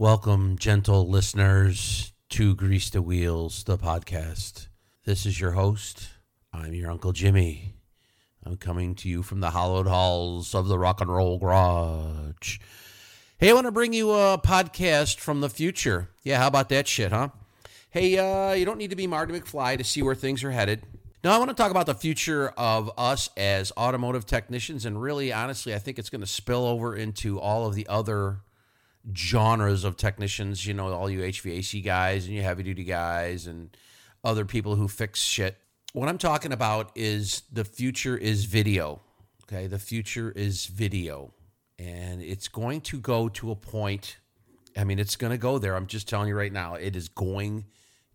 Welcome, gentle listeners, to Grease the Wheels, the podcast. This is your host. I'm your Uncle Jimmy. I'm coming to you from the hallowed halls of the rock and roll garage. Hey, I want to bring you a podcast from the future. Yeah, how about that shit, huh? Hey, uh, you don't need to be Marty McFly to see where things are headed. Now, I want to talk about the future of us as automotive technicians, and really, honestly, I think it's going to spill over into all of the other genres of technicians. You know, all you HVAC guys and you heavy duty guys and other people who fix shit. What I'm talking about is the future is video. Okay, the future is video, and it's going to go to a point. I mean, it's going to go there. I'm just telling you right now, it is going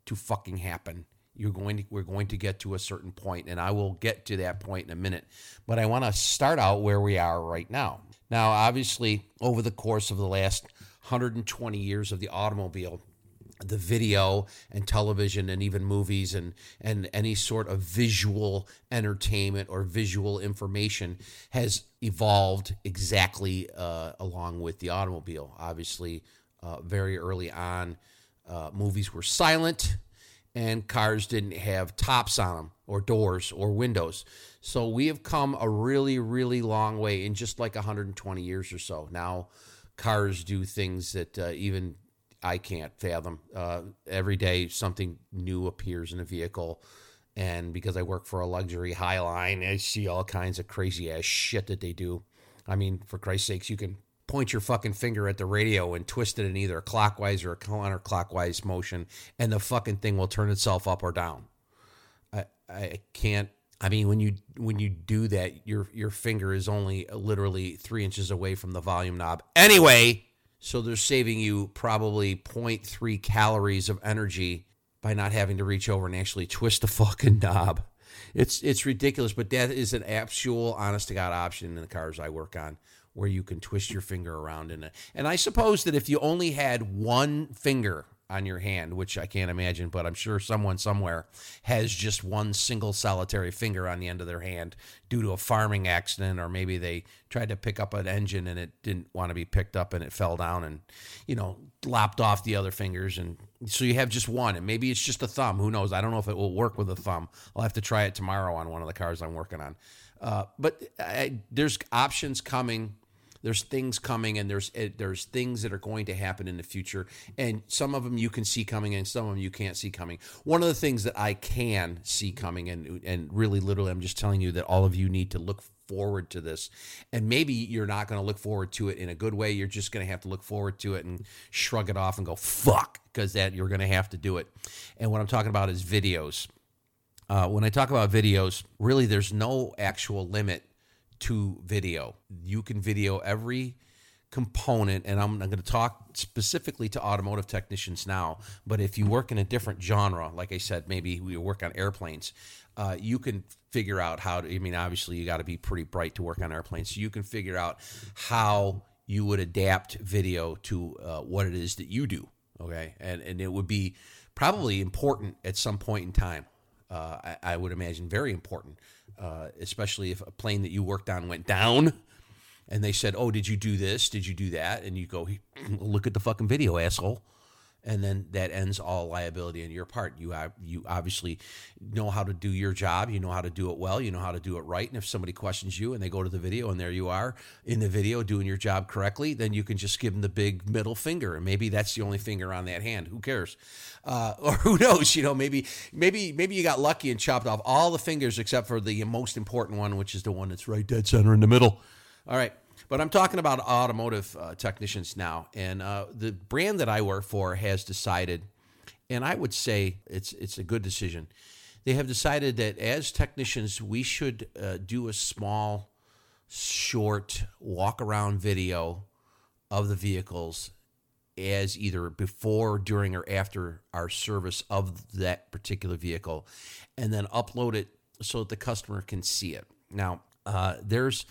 to fucking happen you're going to we're going to get to a certain point and I will get to that point in a minute but I want to start out where we are right now now obviously over the course of the last 120 years of the automobile the video and television and even movies and and any sort of visual entertainment or visual information has evolved exactly uh, along with the automobile obviously uh, very early on uh, movies were silent and cars didn't have tops on them or doors or windows. So we have come a really, really long way in just like 120 years or so. Now, cars do things that uh, even I can't fathom. Uh, every day, something new appears in a vehicle. And because I work for a luxury high line, I see all kinds of crazy ass shit that they do. I mean, for Christ's sakes, you can point your fucking finger at the radio and twist it in either a clockwise or a counterclockwise motion, and the fucking thing will turn itself up or down. I I can't. I mean, when you when you do that, your your finger is only uh, literally three inches away from the volume knob. Anyway, so they're saving you probably 0.3 calories of energy by not having to reach over and actually twist the fucking knob. It's it's ridiculous, but that is an actual, honest to God option in the cars I work on where you can twist your finger around in it. And I suppose that if you only had one finger on your hand, which I can't imagine, but I'm sure someone somewhere has just one single solitary finger on the end of their hand due to a farming accident, or maybe they tried to pick up an engine and it didn't want to be picked up and it fell down and, you know, lopped off the other fingers. And so you have just one, and maybe it's just a thumb. Who knows? I don't know if it will work with a thumb. I'll have to try it tomorrow on one of the cars I'm working on. Uh, but I, there's options coming there's things coming and there's eh, there's things that are going to happen in the future. And some of them you can see coming and some of them you can't see coming. One of the things that i can see coming and and really literally i'm just telling you that all of you need to look forward to this. And maybe you're not going to look forward to it in a good way. You're just going to have to look forward to it and shrug it off and go fuck because that you're going to have to do it. And what i'm talking about is videos. Uh, when i talk about videos really there's no actual limit to video. You can video every component, and I'm, I'm going to talk specifically to automotive technicians now. But if you work in a different genre, like I said, maybe we work on airplanes, uh, you can figure out how to. I mean, obviously, you got to be pretty bright to work on airplanes, so you can figure out how you would adapt video to uh, what it is that you do. Okay, and and it would be probably important at some point in time. Uh, I, I, would imagine very important uh, especially if a plane that you worked on went down and they said, "Oh, did you do this? Did you do that?" and you go, "Look at the fucking video, asshole." And then that ends all liability on your part. You you obviously know how to do your job. You know how to do it well. You know how to do it right. And if somebody questions you and they go to the video and there you are in the video doing your job correctly, then you can just give them the big middle finger. And maybe that's the only finger on that hand. Who cares? Uh, or who knows? You know, maybe maybe maybe you got lucky and chopped off all the fingers except for the most important one, which is the one that's right dead center in the middle. All right. But I'm talking about automotive uh, technicians now, and uh, the brand that I work for has decided, and I would say it's it's a good decision. They have decided that as technicians, we should uh, do a small, short walk around video of the vehicles as either before, during, or after our service of that particular vehicle, and then upload it so that the customer can see it. Now, uh, there's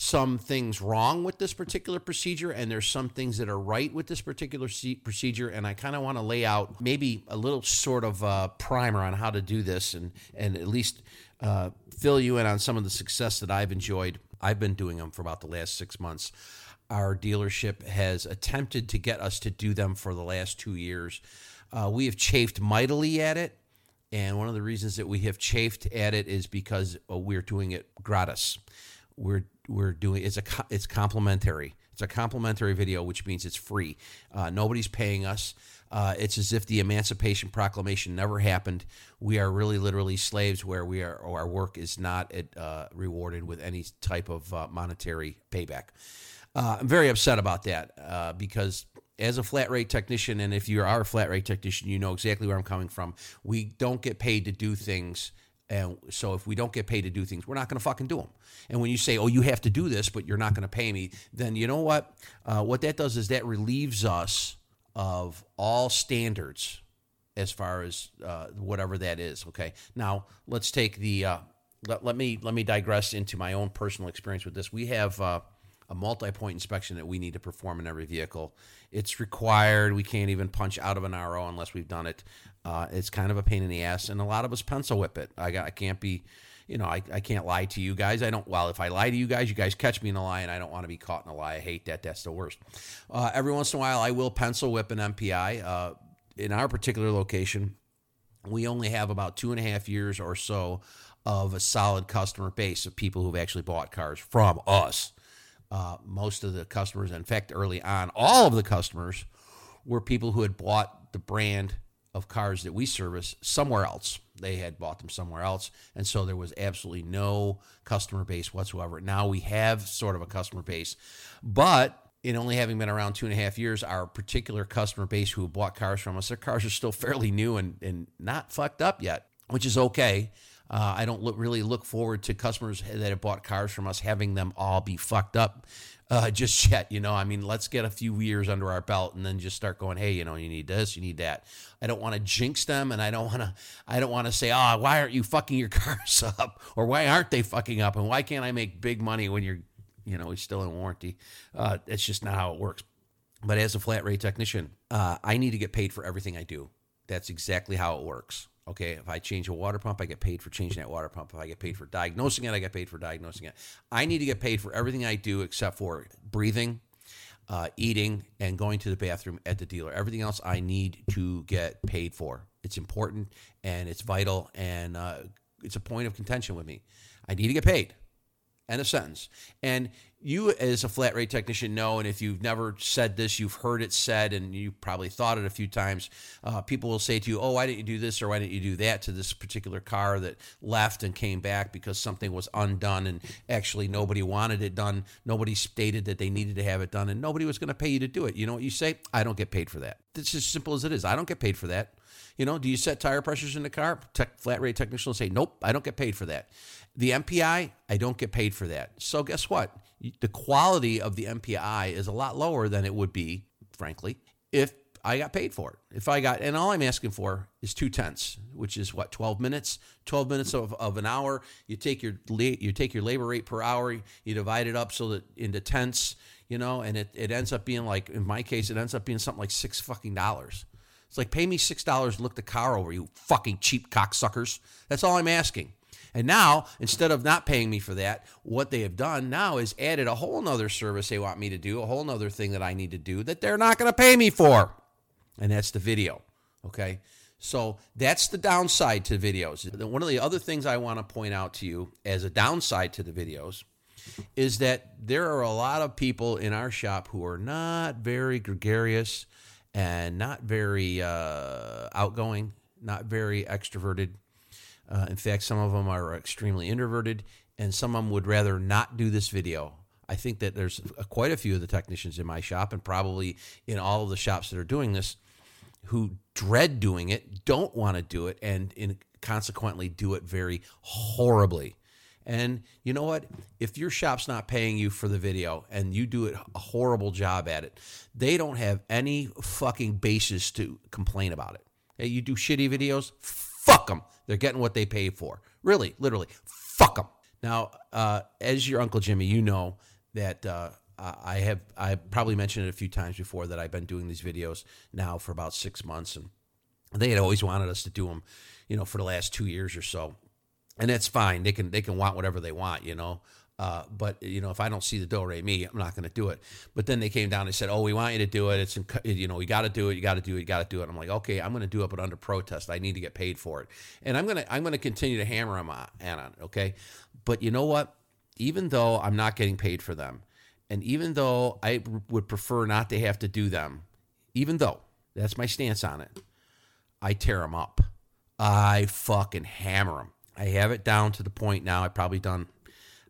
some things wrong with this particular procedure and there's some things that are right with this particular procedure and i kind of want to lay out maybe a little sort of uh, primer on how to do this and, and at least uh, fill you in on some of the success that i've enjoyed i've been doing them for about the last six months our dealership has attempted to get us to do them for the last two years. Uh, we have chafed mightily at it. And one of the reasons that we have chafed at it is because uh, we're doing it gratis. We're we're doing it's a it's complimentary. It's a complimentary video, which means it's free. Uh, nobody's paying us. Uh, it's as if the Emancipation Proclamation never happened. We are really literally slaves, where we are our work is not uh, rewarded with any type of uh, monetary payback. Uh, I'm very upset about that uh, because as a flat rate technician, and if you are a flat rate technician, you know exactly where I'm coming from. We don't get paid to do things. And so if we don't get paid to do things, we're not going to fucking do them. And when you say, oh, you have to do this, but you're not going to pay me, then you know what? Uh, what that does is that relieves us of all standards as far as uh, whatever that is. Okay. Now let's take the, uh, let, let, me, let me digress into my own personal experience with this. We have, uh, a multi-point inspection that we need to perform in every vehicle. It's required. We can't even punch out of an RO unless we've done it. Uh, it's kind of a pain in the ass, and a lot of us pencil whip it. I, got, I can't be, you know, I, I can't lie to you guys. I don't. Well, if I lie to you guys, you guys catch me in a lie, and I don't want to be caught in a lie. I hate that. That's the worst. Uh, every once in a while, I will pencil whip an MPI. Uh, in our particular location, we only have about two and a half years or so of a solid customer base of people who've actually bought cars from us uh, most of the customers, in fact, early on, all of the customers were people who had bought the brand of cars that we service somewhere else. They had bought them somewhere else. And so there was absolutely no customer base whatsoever. Now we have sort of a customer base, but in only having been around two and a half years, our particular customer base who bought cars from us, their cars are still fairly new and, and not fucked up yet, which is okay. Uh, I don't look, really look forward to customers that have bought cars from us having them all be fucked up uh, just yet. You know, I mean, let's get a few years under our belt and then just start going. Hey, you know, you need this, you need that. I don't want to jinx them, and I don't want to. I don't want to say, oh, why aren't you fucking your cars up, or why aren't they fucking up, and why can't I make big money when you're, you know, still in warranty? Uh, it's just not how it works. But as a flat rate technician, uh, I need to get paid for everything I do. That's exactly how it works. Okay, if I change a water pump, I get paid for changing that water pump. If I get paid for diagnosing it, I get paid for diagnosing it. I need to get paid for everything I do except for breathing, uh, eating, and going to the bathroom at the dealer. Everything else I need to get paid for. It's important and it's vital, and uh, it's a point of contention with me. I need to get paid. End a sentence. And you, as a flat rate technician, know, and if you've never said this, you've heard it said, and you probably thought it a few times. Uh, people will say to you, "Oh, why didn't you do this or why didn't you do that to this particular car that left and came back because something was undone and actually nobody wanted it done. Nobody stated that they needed to have it done, and nobody was going to pay you to do it." You know what you say? I don't get paid for that. It's as simple as it is. I don't get paid for that. You know, do you set tire pressures in the car? Tech, flat rate technician will say, nope, I don't get paid for that. The MPI, I don't get paid for that. So guess what? The quality of the MPI is a lot lower than it would be, frankly, if I got paid for it. If I got, and all I'm asking for is two tenths, which is what, 12 minutes, 12 minutes of, of an hour. You take your, you take your labor rate per hour, you divide it up so that into tenths, you know, and it, it ends up being like, in my case, it ends up being something like six fucking dollars. It's like, pay me $6 to look the car over, you fucking cheap cocksuckers. That's all I'm asking. And now, instead of not paying me for that, what they have done now is added a whole nother service they want me to do, a whole nother thing that I need to do that they're not going to pay me for. And that's the video. Okay. So that's the downside to videos. One of the other things I want to point out to you as a downside to the videos is that there are a lot of people in our shop who are not very gregarious and not very uh, outgoing, not very extroverted. Uh, in fact, some of them are extremely introverted, and some of them would rather not do this video. I think that there's quite a few of the technicians in my shop, and probably in all of the shops that are doing this, who dread doing it, don't want to do it, and in, consequently do it very horribly. And you know what? If your shop's not paying you for the video and you do it a horrible job at it, they don't have any fucking basis to complain about it. Hey, you do shitty videos? Fuck them. They're getting what they pay for. Really, literally, fuck them. Now, uh, as your Uncle Jimmy, you know that uh, I have I probably mentioned it a few times before that I've been doing these videos now for about six months, and they had always wanted us to do them, you know, for the last two years or so and that's fine. They can they can want whatever they want, you know. Uh, but you know, if I don't see the do re I'm not going to do it. But then they came down and said, "Oh, we want you to do it. It's you know, we got to do it. You got to do it. You got to do it." I'm like, "Okay, I'm going to do it, but under protest. I need to get paid for it, and I'm gonna I'm gonna continue to hammer them on, on it. Okay, but you know what? Even though I'm not getting paid for them, and even though I would prefer not to have to do them, even though that's my stance on it, I tear them up. I fucking hammer them. I have it down to the point now. I've probably done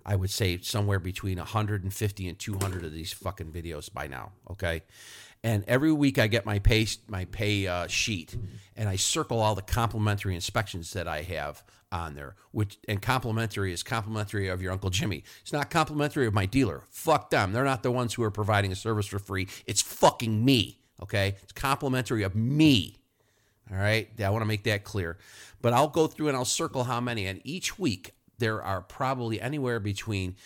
I would say somewhere between 150 and 200 of these fucking videos by now. Okay. And every week I get my pay my pay uh, sheet, and I circle all the complimentary inspections that I have on there. Which and complimentary is complimentary of your uncle Jimmy. It's not complimentary of my dealer. Fuck them. They're not the ones who are providing a service for free. It's fucking me. Okay. It's complimentary of me. All right. I want to make that clear. But I'll go through and I'll circle how many. And each week there are probably anywhere between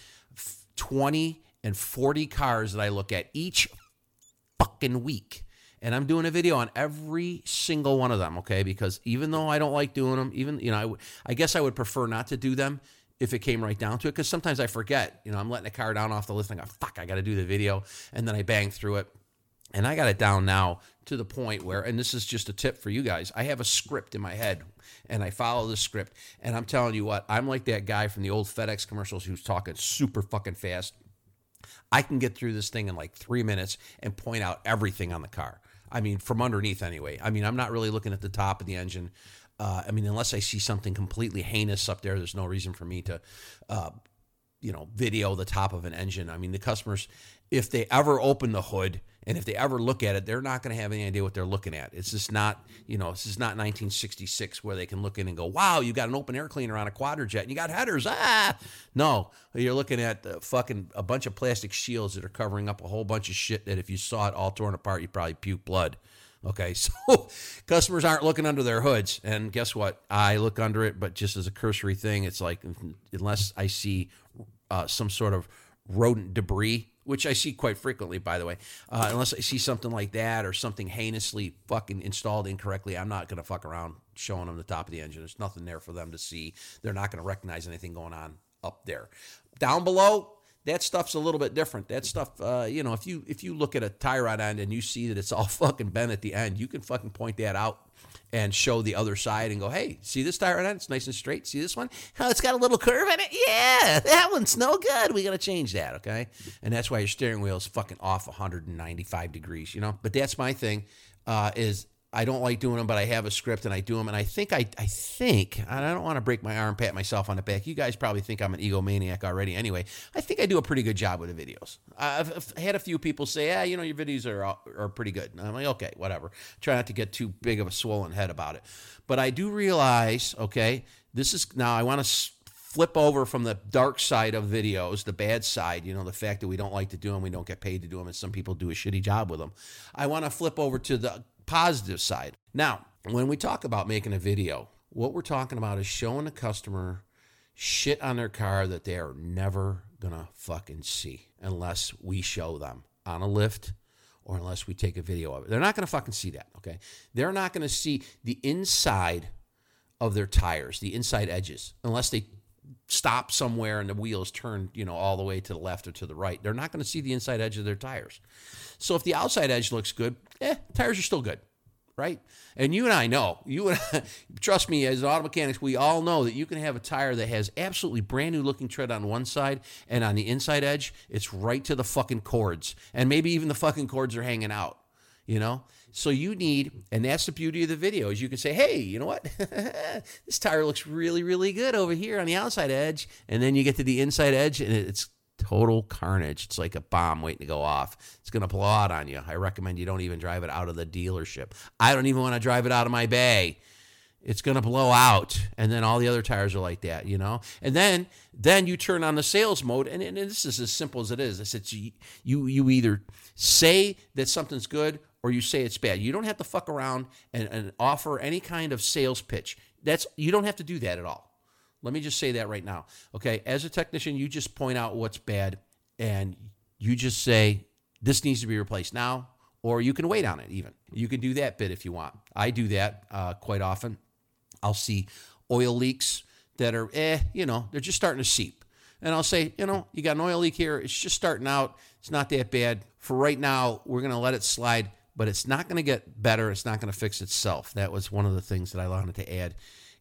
20 and 40 cars that I look at each fucking week. And I'm doing a video on every single one of them, okay? Because even though I don't like doing them, even, you know, I, I guess I would prefer not to do them if it came right down to it. Because sometimes I forget, you know, I'm letting a car down off the list and I go, fuck, I got to do the video. And then I bang through it. And I got it down now to the point where, and this is just a tip for you guys, I have a script in my head and I follow the script. And I'm telling you what, I'm like that guy from the old FedEx commercials who's talking super fucking fast. I can get through this thing in like three minutes and point out everything on the car. I mean, from underneath anyway. I mean, I'm not really looking at the top of the engine. Uh, I mean, unless I see something completely heinous up there, there's no reason for me to, uh, you know, video the top of an engine. I mean, the customers, if they ever open the hood, and if they ever look at it, they're not going to have any idea what they're looking at. It's just not, you know, this is not 1966 where they can look in and go, wow, you got an open air cleaner on a quadrajet and you got headers. Ah, no, you're looking at the fucking a bunch of plastic shields that are covering up a whole bunch of shit that if you saw it all torn apart, you'd probably puke blood. Okay, so customers aren't looking under their hoods. And guess what? I look under it, but just as a cursory thing, it's like unless I see uh, some sort of rodent debris which I see quite frequently, by the way. Uh, unless I see something like that or something heinously fucking installed incorrectly, I'm not going to fuck around showing them the top of the engine. There's nothing there for them to see. They're not going to recognize anything going on up there. Down below, that stuff's a little bit different. That stuff, uh, you know, if you if you look at a tie rod end and you see that it's all fucking bent at the end, you can fucking point that out and show the other side and go, hey, see this tie rod end? It's nice and straight. See this one? Oh, it's got a little curve in it. Yeah, that one's no good. We got to change that, okay? And that's why your steering wheel is fucking off 195 degrees, you know? But that's my thing uh, is I don't like doing them, but I have a script and I do them. And I think I, I think, I don't want to break my arm, pat myself on the back. You guys probably think I'm an egomaniac already. Anyway, I think I do a pretty good job with the videos. I've had a few people say, yeah, you know, your videos are are pretty good. And I'm like, okay, whatever. Try not to get too big of a swollen head about it. But I do realize, okay, this is now I want to flip over from the dark side of videos, the bad side, you know, the fact that we don't like to do them, we don't get paid to do them, and some people do a shitty job with them. I want to flip over to the positive side. Now, when we talk about making a video, what we're talking about is showing the customer shit on their car that they are never gonna fucking see unless we show them on a lift or unless we take a video of it. They're not gonna fucking see that, okay? They're not gonna see the inside of their tires, the inside edges, unless they stop somewhere and the wheels turn, you know, all the way to the left or to the right. They're not going to see the inside edge of their tires. So if the outside edge looks good, eh, tires are still good, right? And you and I know, you and I, trust me, as auto mechanics, we all know that you can have a tire that has absolutely brand new looking tread on one side, and on the inside edge, it's right to the fucking cords, and maybe even the fucking cords are hanging out. You know, so you need, and that's the beauty of the video is you can say, hey, you know what? this tire looks really, really good over here on the outside edge. And then you get to the inside edge and it's total carnage. It's like a bomb waiting to go off. It's going to blow out on you. I recommend you don't even drive it out of the dealership. I don't even want to drive it out of my bay. It's going to blow out, and then all the other tires are like that, you know. And then, then you turn on the sales mode, and, and this is as simple as it is. I said you, you you either say that something's good or you say it's bad. You don't have to fuck around and, and offer any kind of sales pitch. That's you don't have to do that at all. Let me just say that right now. Okay, as a technician, you just point out what's bad and you just say this needs to be replaced now, or you can wait on it. Even you can do that bit if you want. I do that uh, quite often. I'll see oil leaks that are eh, you know, they're just starting to seep. and I'll say, you know, you got an oil leak here. It's just starting out. It's not that bad. For right now, we're going to let it slide, but it's not going to get better. It's not going to fix itself. That was one of the things that I wanted to add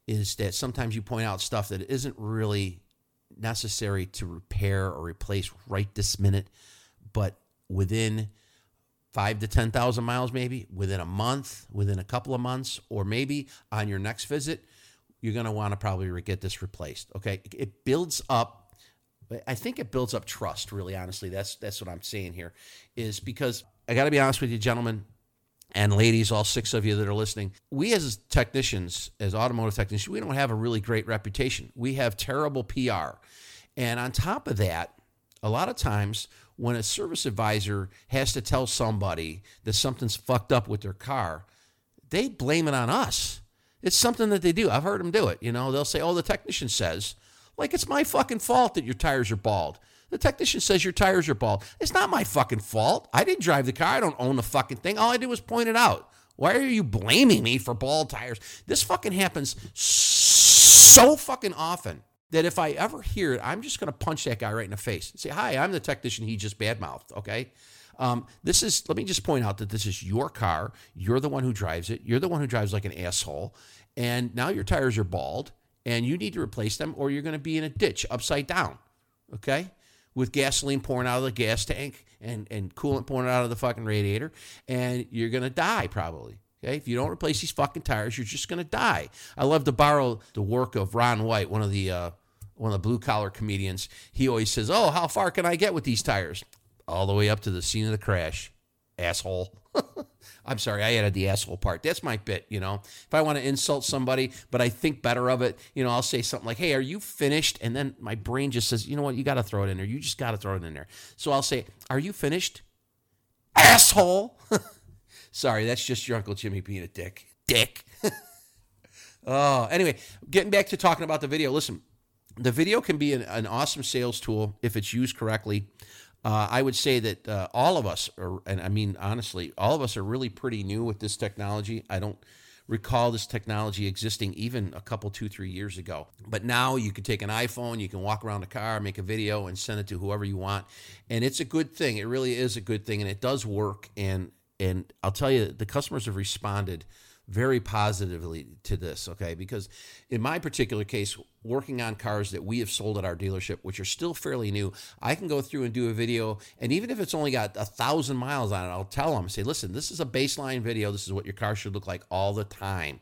is that sometimes you point out stuff that isn't really necessary to repair or replace right this minute, but within five to 10,000 miles, maybe within a month, within a couple of months, or maybe on your next visit, you're going to want to probably get this replaced. Okay. It builds up. I think it builds up trust, really, honestly. That's that's what I'm saying here, is because I got to be honest with you, gentlemen and ladies, all six of you that are listening. We as technicians, as automotive technicians, we don't have a really great reputation. We have terrible PR. And on top of that, a lot of times when a service advisor has to tell somebody that something's fucked up with their car, they blame it on us. It's something that they do. I've heard them do it. You know, they'll say, "Oh, the technician says," like it's my fucking fault that your tires are bald. The technician says your tires are bald. It's not my fucking fault. I didn't drive the car. I don't own the fucking thing. All I did was point it out. Why are you blaming me for bald tires? This fucking happens so fucking often that if I ever hear it, I'm just going to punch that guy right in the face and say, Hi, I'm the technician he just badmouthed. Okay. Um, this is, let me just point out that this is your car. You're the one who drives it. You're the one who drives like an asshole. And now your tires are bald and you need to replace them or you're going to be in a ditch upside down. Okay. With gasoline pouring out of the gas tank and, and coolant pouring out of the fucking radiator. And you're going to die probably. Okay, if you don't replace these fucking tires, you're just going to die. I love to borrow the work of Ron White, one of the uh, one of the blue collar comedians. He always says, "Oh, how far can I get with these tires?" all the way up to the scene of the crash. Asshole. I'm sorry, I added the asshole part. That's my bit, you know. If I want to insult somebody, but I think better of it, you know, I'll say something like, "Hey, are you finished?" And then my brain just says, "You know what? You got to throw it in there. You just got to throw it in there." So I'll say, "Are you finished?" Asshole. sorry, that's just your uncle Jimmy being a dick. Dick. oh, anyway, getting back to talking about the video. Listen, the video can be an, an awesome sales tool if it's used correctly. Uh, I would say that uh, all of us, are, and I mean honestly, all of us are really pretty new with this technology. I don't recall this technology existing even a couple, two, three years ago. But now you can take an iPhone, you can walk around the car, make a video, and send it to whoever you want, and it's a good thing. It really is a good thing, and it does work. And and I'll tell you, the customers have responded very positively to this, okay? Because in my particular case, working on cars that we have sold at our dealership, which are still fairly new, I can go through and do a video. And even if it's only got a thousand miles on it, I'll tell them, say, listen, this is a baseline video. This is what your car should look like all the time.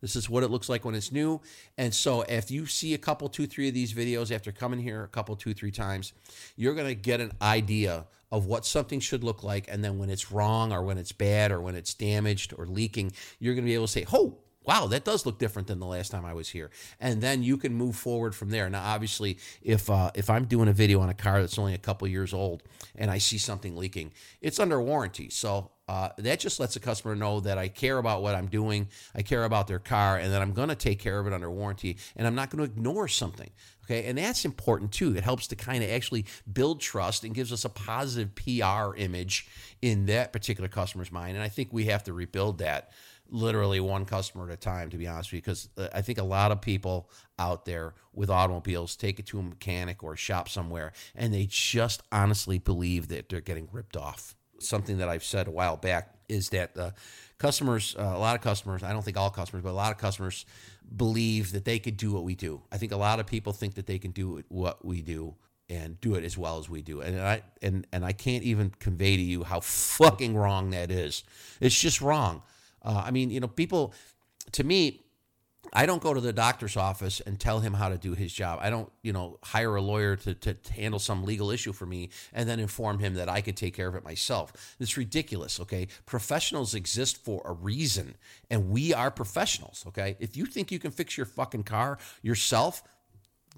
This is what it looks like when it's new. And so if you see a couple, two, three of these videos after coming here a couple, two, three times, you're going to get an idea of what something should look like. And then when it's wrong or when it's bad or when it's damaged or leaking, you're going to be able to say, oh, wow, that does look different than the last time I was here. And then you can move forward from there. Now, obviously, if uh, if I'm doing a video on a car that's only a couple years old and I see something leaking, it's under warranty. So uh, that just lets the customer know that I care about what I'm doing, I care about their car, and that I'm going to take care of it under warranty, and I'm not going to ignore something. Okay, and that's important too. It helps to kind of actually build trust and gives us a positive PR image in that particular customer's mind. And I think we have to rebuild that literally one customer at a time, to be honest with you, because uh, I think a lot of people out there with automobiles take it to a mechanic or a shop somewhere, and they just honestly believe that they're getting ripped off. Something that I've said a while back is that uh, customers, uh, a lot of customers, I don't think all customers, but a lot of customers believe that they could do what we do. I think a lot of people think that they can do what we do and do it as well as we do. And I and and I can't even convey to you how fucking wrong that is. It's just wrong. Uh, I mean, you know, people, to me, I don't go to the doctor's office and tell him how to do his job. I don't, you know, hire a lawyer to, to handle some legal issue for me and then inform him that I could take care of it myself. It's ridiculous, okay? Professionals exist for a reason, and we are professionals, okay? If you think you can fix your fucking car yourself,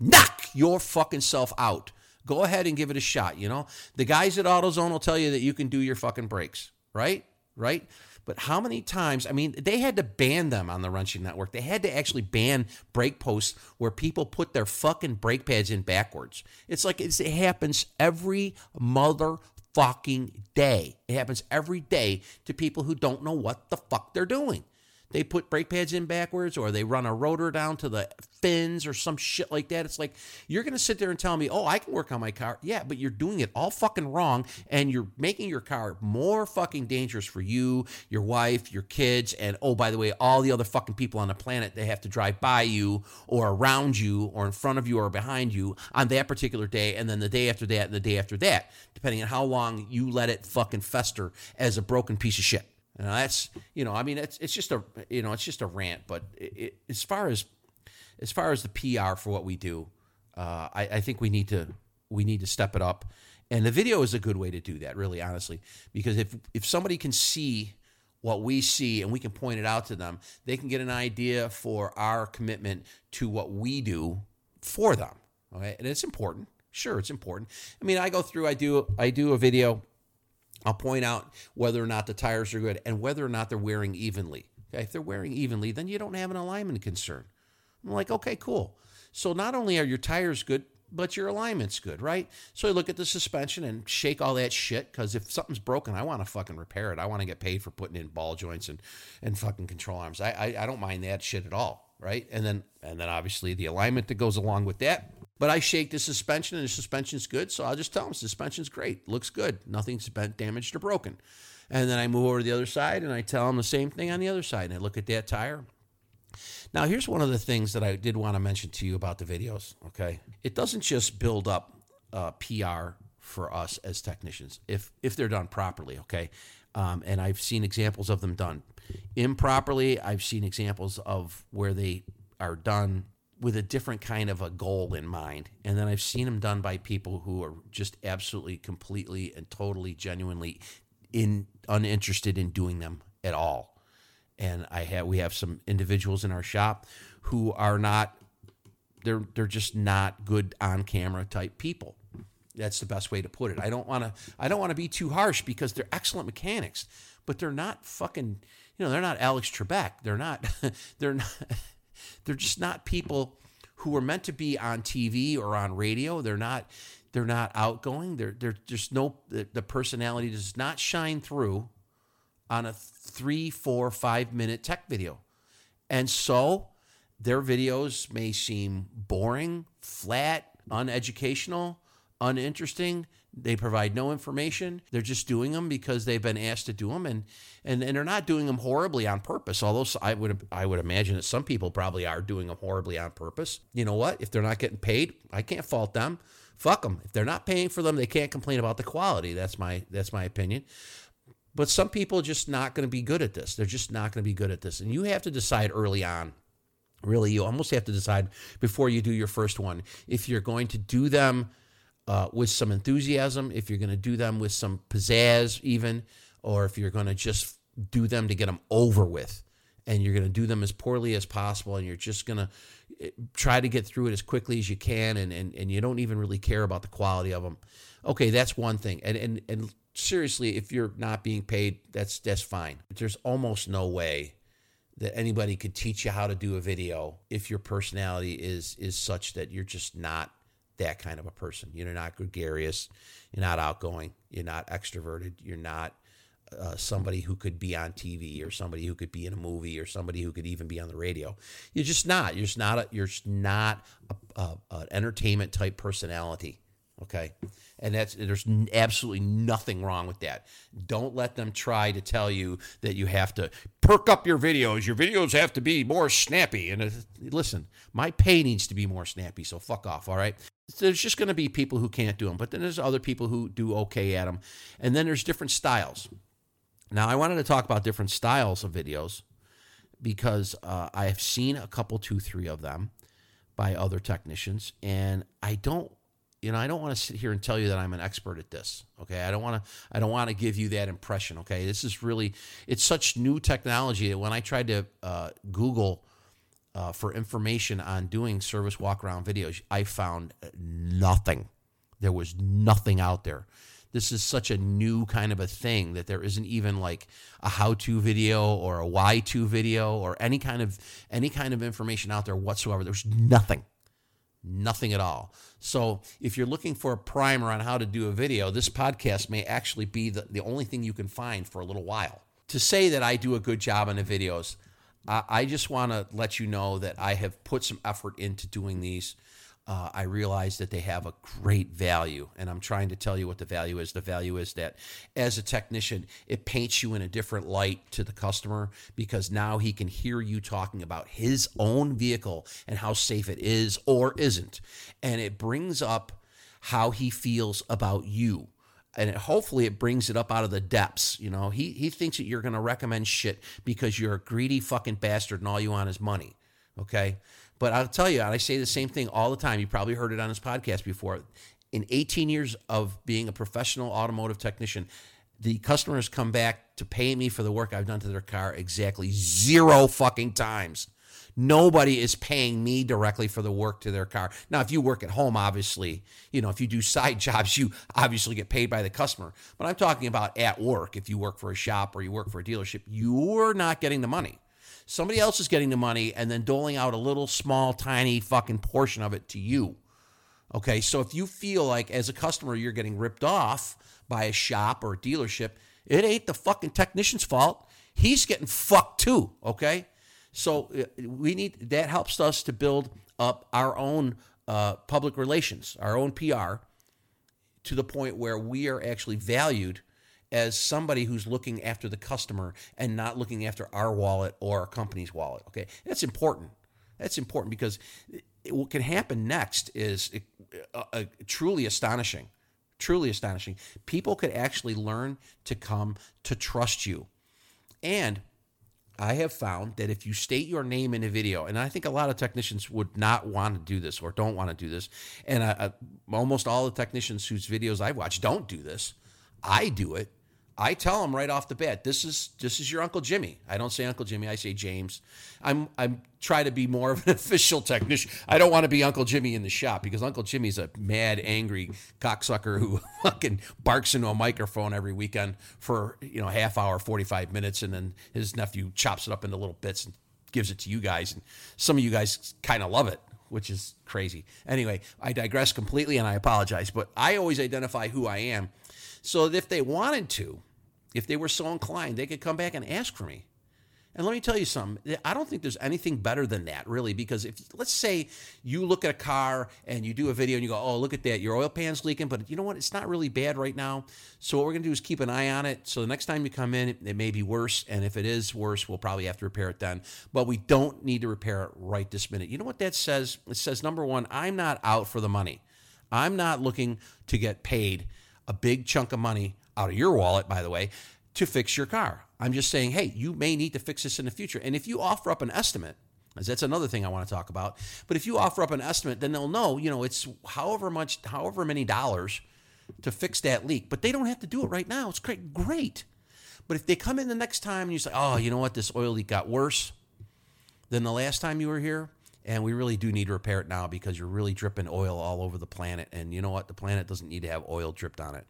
knock your fucking self out. Go ahead and give it a shot, you know? The guys at AutoZone will tell you that you can do your fucking brakes, right? Right? But how many times? I mean, they had to ban them on the Wrenching Network. They had to actually ban brake posts where people put their fucking brake pads in backwards. It's like it's, it happens every motherfucking day. It happens every day to people who don't know what the fuck they're doing. They put brake pads in backwards or they run a rotor down to the fins or some shit like that. It's like you're going to sit there and tell me, "Oh, I can work on my car." Yeah, but you're doing it all fucking wrong and you're making your car more fucking dangerous for you, your wife, your kids, and oh, by the way, all the other fucking people on the planet they have to drive by you or around you or in front of you or behind you on that particular day and then the day after that and the day after that, depending on how long you let it fucking fester as a broken piece of shit. Know, that's you know, I mean, it's it's just a you know, it's just a rant. But it, it, as far as as far as the PR for what we do, uh, I, I think we need to we need to step it up, and the video is a good way to do that. Really, honestly, because if if somebody can see what we see and we can point it out to them, they can get an idea for our commitment to what we do for them. Okay, and it's important. Sure, it's important. I mean, I go through, I do, I do a video I'll point out whether or not the tires are good and whether or not they're wearing evenly. Okay, if they're wearing evenly, then you don't have an alignment concern. I'm like, okay, cool. So not only are your tires good, but your alignment's good, right? So I look at the suspension and shake all that shit because if something's broken, I want to fucking repair it. I want to get paid for putting in ball joints and and fucking control arms. I, I I don't mind that shit at all, right? And then and then obviously the alignment that goes along with that but I shake the suspension and the suspension's good. So I'll just tell them suspension's great, looks good, nothing's been damaged or broken. And then I move over to the other side and I tell them the same thing on the other side. And I look at that tire. Now, here's one of the things that I did want to mention to you about the videos. Okay. It doesn't just build up uh, PR for us as technicians if, if they're done properly. Okay. Um, and I've seen examples of them done improperly. I've seen examples of where they are done with a different kind of a goal in mind. And then I've seen them done by people who are just absolutely, completely, and totally, genuinely in uninterested in doing them at all. And I have we have some individuals in our shop who are not they're they're just not good on camera type people. That's the best way to put it. I don't want to I don't want to be too harsh because they're excellent mechanics, but they're not fucking you know they're not Alex Trebek. They're not they're not they're just not people who are meant to be on TV or on radio. They're not they're not outgoing. They're they're just no the, the personality does not shine through on a three, four, five minute tech video. And so their videos may seem boring, flat, uneducational, uninteresting. They provide no information. They're just doing them because they've been asked to do them, and and, and they're not doing them horribly on purpose. Although I would I would imagine that some people probably are doing them horribly on purpose. You know what? If they're not getting paid, I can't fault them. Fuck them. If they're not paying for them, they can't complain about the quality. That's my that's my opinion. But some people are just not going to be good at this. They're just not going to be good at this, and you have to decide early on really you almost have to decide before you do your first one if you're going to do them uh, with some enthusiasm, if you're going to do them with some pizzazz, even, or if you're going to just do them to get them over with, and you're going to do them as poorly as possible, and you're just going to eh, try to get through it as quickly as you can, and, and, and you don't even really care about the quality of them. Okay, that's one thing. And, and, and seriously, if you're not being paid, that's, that's fine. There's almost no way that anybody could teach you how to do a video if your personality is is such that you're just not that kind of a person. You're not gregarious. You're not outgoing. You're not extroverted. You're not uh, somebody who could be on TV or somebody who could be in a movie or somebody who could even be on the radio. You're just not. You're just not. A, you're just not an entertainment type personality. Okay, and that's there's absolutely nothing wrong with that. Don't let them try to tell you that you have to perk up your videos. Your videos have to be more snappy. And uh, listen, my pay needs to be more snappy. So fuck off. All right there's just going to be people who can't do them, but then there's other people who do okay at them. And then there's different styles. Now, I wanted to talk about different styles of videos because uh, I have seen a couple, two, three of them by other technicians, and I don't, you know, I don't want to sit here and tell you that I'm an expert at this. Okay, I don't want to, I don't want to give you that impression. Okay, this is really, it's such new technology that when I tried to uh, Google uh, for information on doing service walk around videos, I found nothing. There was nothing out there. This is such a new kind of a thing that there isn't even like a how-to video or a why-to video or any kind of any kind of information out there whatsoever. There's nothing. Nothing at all. So, if you're looking for a primer on how to do a video, this podcast may actually be the, the only thing you can find for a little while. To say that I do a good job on the videos, I, I just want to let you know that I have put some effort into doing these. Uh, I realize that they have a great value, and I'm trying to tell you what the value is. The value is that as a technician, it paints you in a different light to the customer because now he can hear you talking about his own vehicle and how safe it is or isn't. And it brings up how he feels about you and it, hopefully it brings it up out of the depths. You know, he he thinks that you're going to recommend shit because you're a greedy fucking bastard and all you want is money. Okay, but I'll tell you, I say the same thing all the time. You probably heard it on his podcast before. In 18 years of being a professional automotive technician, the customers come back to pay me for the work I've done to their car exactly zero fucking times. Nobody is paying me directly for the work to their car. Now, if you work at home, obviously, you know, if you do side jobs, you obviously get paid by the customer. But I'm talking about at work. If you work for a shop or you work for a dealership, you're not getting the money. Somebody else is getting the money and then doling out a little small, tiny fucking portion of it to you. Okay, so if you feel like as a customer you're getting ripped off by a shop or a dealership, it ain't the fucking technician's fault. He's getting fucked too, okay? So uh, we need that helps us to build up our own uh, public relations, our own PR, to the point where we are actually valued as somebody who's looking after the customer and not looking after our wallet or our company's wallet. Okay, that's important. That's important because what can happen next is uh, uh, truly astonishing. Truly astonishing. People could actually learn to come to trust you. And I have found that if you state your name in a video, and I think a lot of technicians would not want to do this or don't want to do this, and I, I, almost all the technicians whose videos I've watched don't do this. I do it I tell them right off the bat, this is this is your Uncle Jimmy. I don't say Uncle Jimmy, I say James. I'm I'm try to be more of an official technician. I don't want to be Uncle Jimmy in the shop because Uncle Jimmy's a mad, angry cocksucker who fucking barks into a microphone every weekend for you know half hour, forty five minutes, and then his nephew chops it up into little bits and gives it to you guys. And some of you guys kind of love it which is crazy. Anyway, I digress completely and I apologize, but I always identify who I am so if they wanted to, if they were so inclined, they could come back and ask for me. And let me tell you something. I don't think there's anything better than that, really, because if let's say you look at a car and you do a video and you go, "Oh, look at that, your oil pan's leaking," but you know what? It's not really bad right now. So what we're gonna do is keep an eye on it. So the next time you come in, it may be worse, and if it is worse, we'll probably have to repair it then. But we don't need to repair it right this minute. You know what that says? It says number one, I'm not out for the money. I'm not looking to get paid a big chunk of money out of your wallet, by the way, to fix your car. I'm just saying, hey, you may need to fix this in the future. And if you offer up an estimate, that's another thing I want to talk about. But if you offer up an estimate, then they'll know, you know, it's however much, however many dollars to fix that leak. But they don't have to do it right now. It's great, great. But if they come in the next time and you say, oh, you know what, this oil leak got worse than the last time you were here, and we really do need to repair it now because you're really dripping oil all over the planet. And you know what? The planet doesn't need to have oil dripped on it.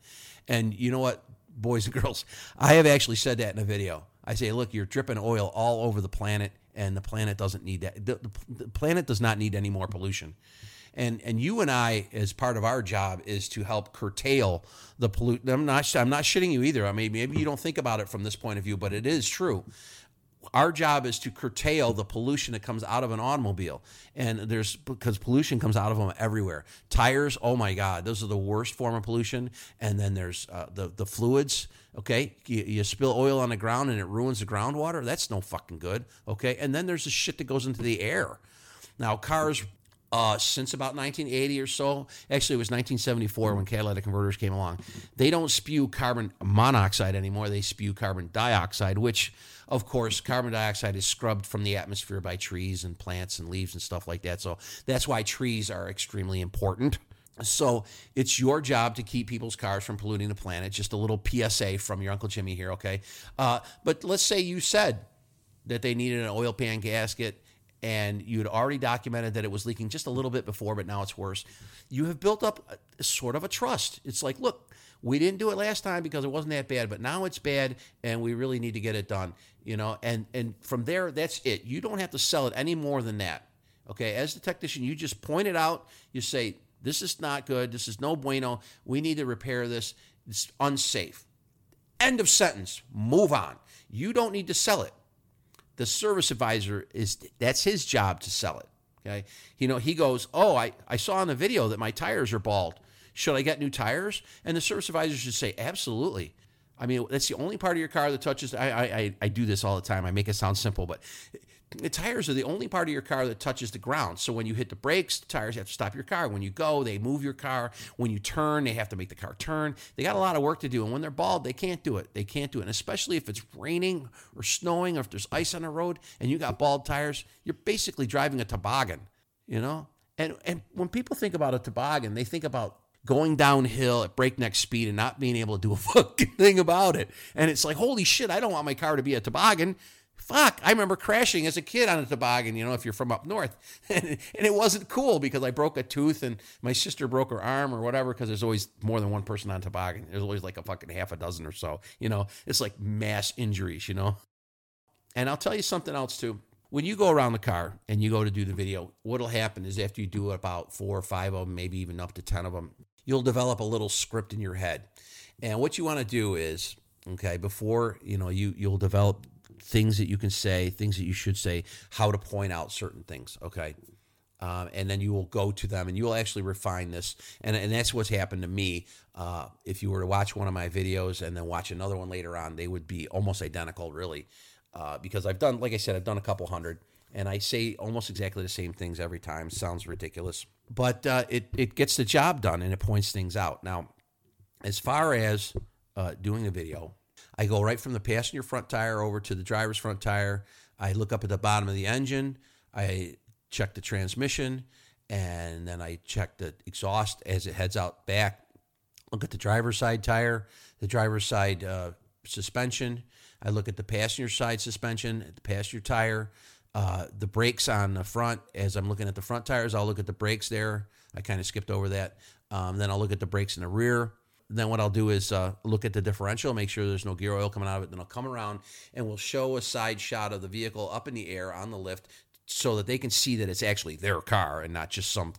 And you know what? boys and girls. I have actually said that in a video. I say, look, you're dripping oil all over the planet, and the planet doesn't need that. The, the, the planet does not need any more pollution. And, and you and I, as part of our job, is to help curtail the pollution. I'm not I'm not shitting you either. I mean, maybe you don't think about it from this point of view, but it is true our job is to curtail the pollution that comes out of an automobile and there's because pollution comes out of them everywhere tires oh my god those are the worst form of pollution and then there's uh, the the fluids okay you, you, spill oil on the ground and it ruins the groundwater that's no fucking good okay and then there's the shit that goes into the air now cars uh, since about 1980 or so. Actually, it was 1974 when catalytic converters came along. They don't spew carbon monoxide anymore. They spew carbon dioxide, which of course, carbon dioxide is scrubbed from the atmosphere by trees and plants and leaves and stuff like that. So that's why trees are extremely important. So it's your job to keep people's cars from polluting the planet. Just a little PSA from your Uncle Jimmy here, okay? Uh, but let's say you said that they needed an oil pan gasket and you had already documented that it was leaking just a little bit before, but now it's worse. You have built up a, sort of a trust. It's like, look, we didn't do it last time because it wasn't that bad, but now it's bad and we really need to get it done you know and and from there that's it you don't have to sell it any more than that okay as the technician you just point it out you say this is not good this is no bueno we need to repair this it's unsafe end of sentence move on you don't need to sell it The service advisor is that's his job to sell it. Okay. You know, he goes, Oh, I, I saw on the video that my tires are bald. Should I get new tires? And the service advisor should say, Absolutely. I mean, that's the only part of your car that touches. I, I, I do this all the time. I make it sound simple, but the tires are the only part of your car that touches the ground. So when you hit the brakes, the tires have to stop your car. When you go, they move your car. When you turn, they have to make the car turn. They got a lot of work to do. And when they're bald, they can't do it. They can't do it. And especially if it's raining or snowing or if there's ice on the road and you got bald tires, you're basically driving a toboggan, you know? And and when people think about a toboggan, they think about going downhill at breakneck speed and not being able to do a fucking thing about it. And it's like, holy shit, I don't want my car to be a toboggan fuck, I remember crashing as a kid on a toboggan, you know, if you're from up north. and, and it wasn't cool because I broke a tooth and my sister broke her arm or whatever because there's always more than one person on toboggan. There's always like a fucking half a dozen or so, you know. It's like mass injuries, you know. And I'll tell you something else too. When you go around the car and you go to do the video, what'll happen is after you do about four or five of them, maybe even up to 10 of them, you'll develop a little script in your head. And what you want to do is, okay, before, you know, you you'll develop things that you can say, things that you should say, how to point out certain things. Okay. Um, and then you will go to them and you will actually refine this. And, and that's what's happened to me. Uh, if you were to watch one of my videos and then watch another one later on, they would be almost identical, really. Uh, because I've done, like I said, I've done a couple hundred and I say almost exactly the same things every time. Sounds ridiculous, but uh, it, it gets the job done and it points things out. Now, as far as uh, doing a video, I go right from the passenger front tire over to the driver's front tire. I look up at the bottom of the engine. I check the transmission, and then I check the exhaust as it heads out back. Look at the driver's side tire, the driver's side uh, suspension. I look at the passenger side suspension, the passenger tire, uh, the brakes on the front. As I'm looking at the front tires, I'll look at the brakes there. I kind of skipped over that. Um, then I'll look at the brakes in the rear then what I'll do is uh, look at the differential, make sure there's no gear oil coming out of it. Then I'll come around and we'll show a side shot of the vehicle up in the air on the lift so that they can see that it's actually their car and not just some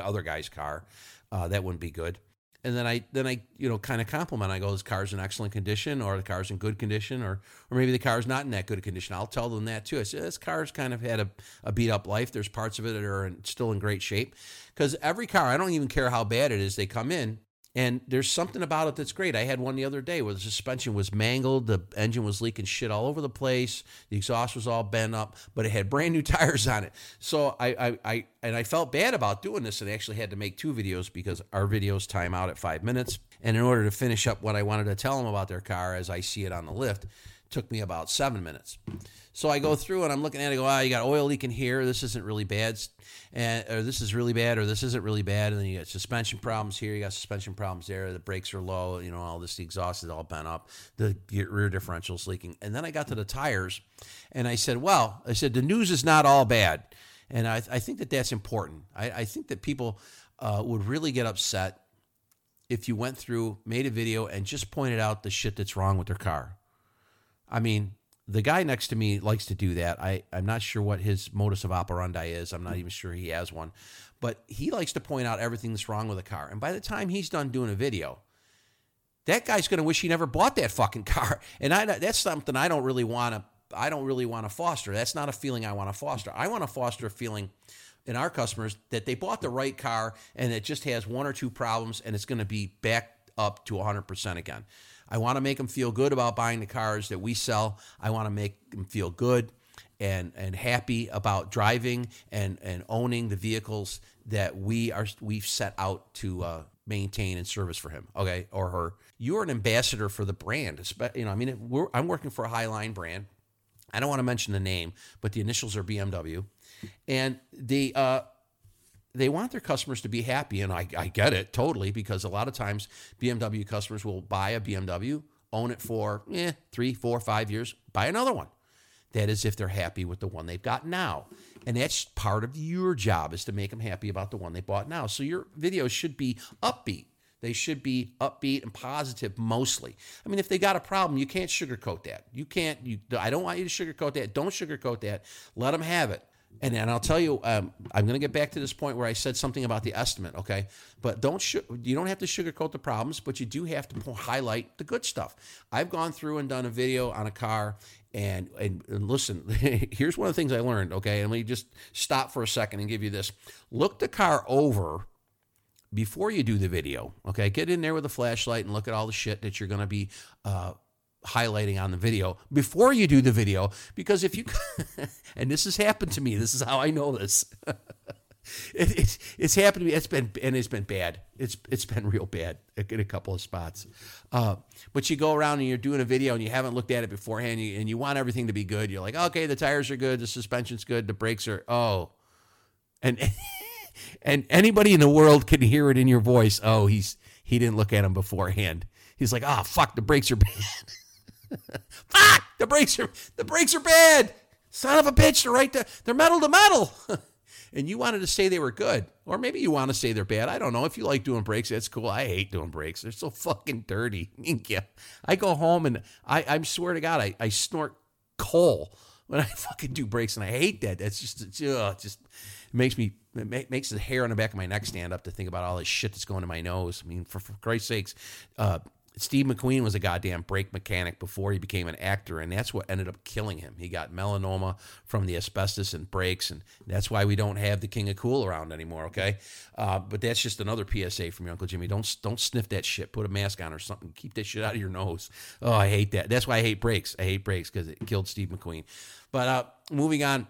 other guy's car. Uh, that wouldn't be good. And then I then I you know kind of compliment. I go, this car's in excellent condition, or the car's in good condition, or or maybe the car's not in that good a condition. I'll tell them that too. I say this car's kind of had a, a beat up life. There's parts of it that are in, still in great shape. Because every car, I don't even care how bad it is, they come in and there's something about it that's great. I had one the other day where the suspension was mangled, the engine was leaking shit all over the place, the exhaust was all bent up, but it had brand new tires on it. So I, I, I and I felt bad about doing this and actually had to make two videos because our videos time out at five minutes. And in order to finish up what I wanted to tell them about their car as I see it on the lift, took me about seven minutes. So I go through and I'm looking at it. I go, ah, you got oil leaking here. This isn't really bad, and or this is really bad, or this isn't really bad. And then you got suspension problems here. You got suspension problems there. The brakes are low. You know, all this. The exhaust is all bent up. The rear differential's leaking. And then I got to the tires, and I said, well, I said the news is not all bad, and I, I think that that's important. I, I think that people uh, would really get upset if you went through, made a video, and just pointed out the shit that's wrong with their car. I mean, the guy next to me likes to do that. I, I'm not sure what his modus of operandi is. I'm not hmm. even sure he has one. But he likes to point out everything that's wrong with a car. And by the time he's done doing a video, that guy's going to wish he never bought that fucking car. And I, that's something I don't really want to. I don't really want to foster. That's not a feeling I want to foster. I want to foster a feeling in our customers that they bought the right car and it just has one or two problems and it's going to be back up to 100% again. I want to make them feel good about buying the cars that we sell. I want to make them feel good and and happy about driving and and owning the vehicles that we are we've set out to uh, maintain and service for him. Okay, or her. You're an ambassador for the brand. You know, I mean, I'm working for a Highline brand. I don't want to mention the name, but the initials are BMW, and the uh, they want their customers to be happy. And I, I get it totally because a lot of times BMW customers will buy a BMW, own it for eh, three, four, five years, buy another one. That is if they're happy with the one they've got now. And that's part of your job is to make them happy about the one they bought now. So your videos should be upbeat. They should be upbeat and positive mostly. I mean, if they got a problem, you can't sugarcoat that. You can't. You. I don't want you to sugarcoat that. Don't sugarcoat that. Let them have it. And, and I'll tell you, um, I'm going to get back to this point where I said something about the estimate, okay? But don't sh- you don't have to sugarcoat the problems, but you do have to highlight the good stuff. I've gone through and done a video on a car, And, and, and listen, here's one of the things I learned, okay? And let me just stop for a second and give you this. Look the car over before you do the video, okay? Get in there with a flashlight and look at all the shit that you're going to be uh, highlighting on the video before you do the video. Because if you, and this has happened to me, this is how I know this. it, it's it's happened to me. It's been and it's been bad. It's it's been real bad in a couple of spots. Uh, but you go around and you're doing a video and you haven't looked at it beforehand, and you want everything to be good. You're like, okay, the tires are good, the suspension's good, the brakes are oh, and and anybody in the world can hear it in your voice. Oh, he's he didn't look at them beforehand. He's like, oh fuck, the brakes are bad. fuck, the brakes are the brakes are bad. Son of a bitch, they're right there. They're metal to metal. and you wanted to say they were good, or maybe you want to say they're bad. I don't know. If you like doing brakes, that's cool. I hate doing brakes. They're so fucking dirty. yeah. I go home and I, I swear to God, I, I snort coal when I fucking do brakes, and I hate that. That's just, it's, just makes me it makes the hair on the back of my neck stand up to think about all this shit that's going to my nose. I mean, for, for Christ's sakes, uh, Steve McQueen was a goddamn brake mechanic before he became an actor, and that's what ended up killing him. He got melanoma from the asbestos and brakes, and that's why we don't have the King of Cool around anymore. Okay, uh, but that's just another PSA from your Uncle Jimmy. Don't don't sniff that shit. Put a mask on or something. Keep that shit out of your nose. Oh, I hate that. That's why I hate brakes. I hate brakes because it killed Steve McQueen. But uh, moving on.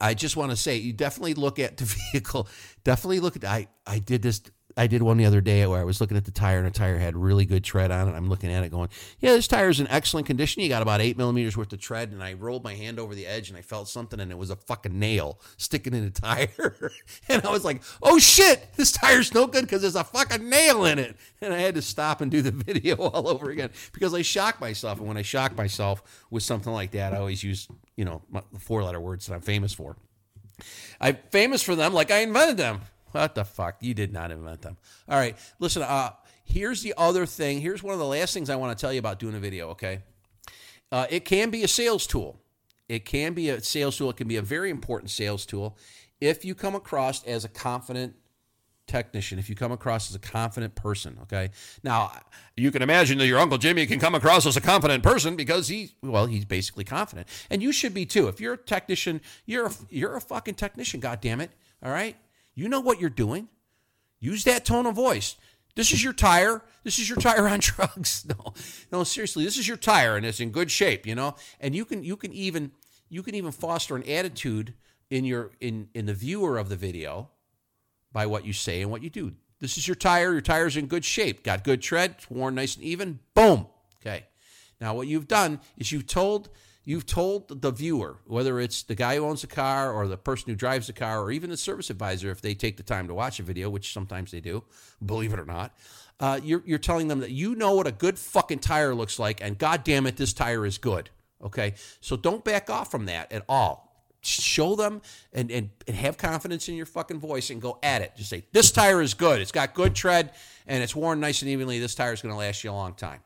I just want to say you definitely look at the vehicle. Definitely look at I I did this I did one the other day where I was looking at the tire and the tire had really good tread on it. I'm looking at it going, yeah, this tire is in excellent condition. You got about eight millimeters worth of tread. And I rolled my hand over the edge and I felt something and it was a fucking nail sticking in the tire. and I was like, oh shit, this tire's no good because there's a fucking nail in it. And I had to stop and do the video all over again because I shocked myself. And when I shock myself with something like that, I always use, you know, the four letter words that I'm famous for. I'm famous for them like I invented them. What the fuck? You did not invent them. All right. Listen, uh, here's the other thing. Here's one of the last things I want to tell you about doing a video, okay? Uh, it can be a sales tool. It can be a sales tool. It can be a very important sales tool if you come across as a confident technician, if you come across as a confident person, okay? Now, you can imagine that your Uncle Jimmy can come across as a confident person because he, well, he's basically confident. And you should be too. If you're a technician, you're a, you're a fucking technician, God damn it. All right? You know what you're doing. Use that tone of voice. This is your tire. This is your tire on drugs. No, no, seriously, this is your tire and it's in good shape, you know? And you can you can even you can even foster an attitude in your in in the viewer of the video by what you say and what you do. This is your tire. Your tire's in good shape. Got good tread, it's worn nice and even. Boom. Okay. Now what you've done is you've told You've told the viewer, whether it's the guy who owns the car or the person who drives the car or even the service advisor, if they take the time to watch a video, which sometimes they do, believe it or not, uh, you're, you're telling them that you know what a good fucking tire looks like, and God damn it, this tire is good. Okay? So don't back off from that at all. Show them and, and, and have confidence in your fucking voice and go at it. Just say, this tire is good. It's got good tread and it's worn nice and evenly. This tire is going to last you a long time.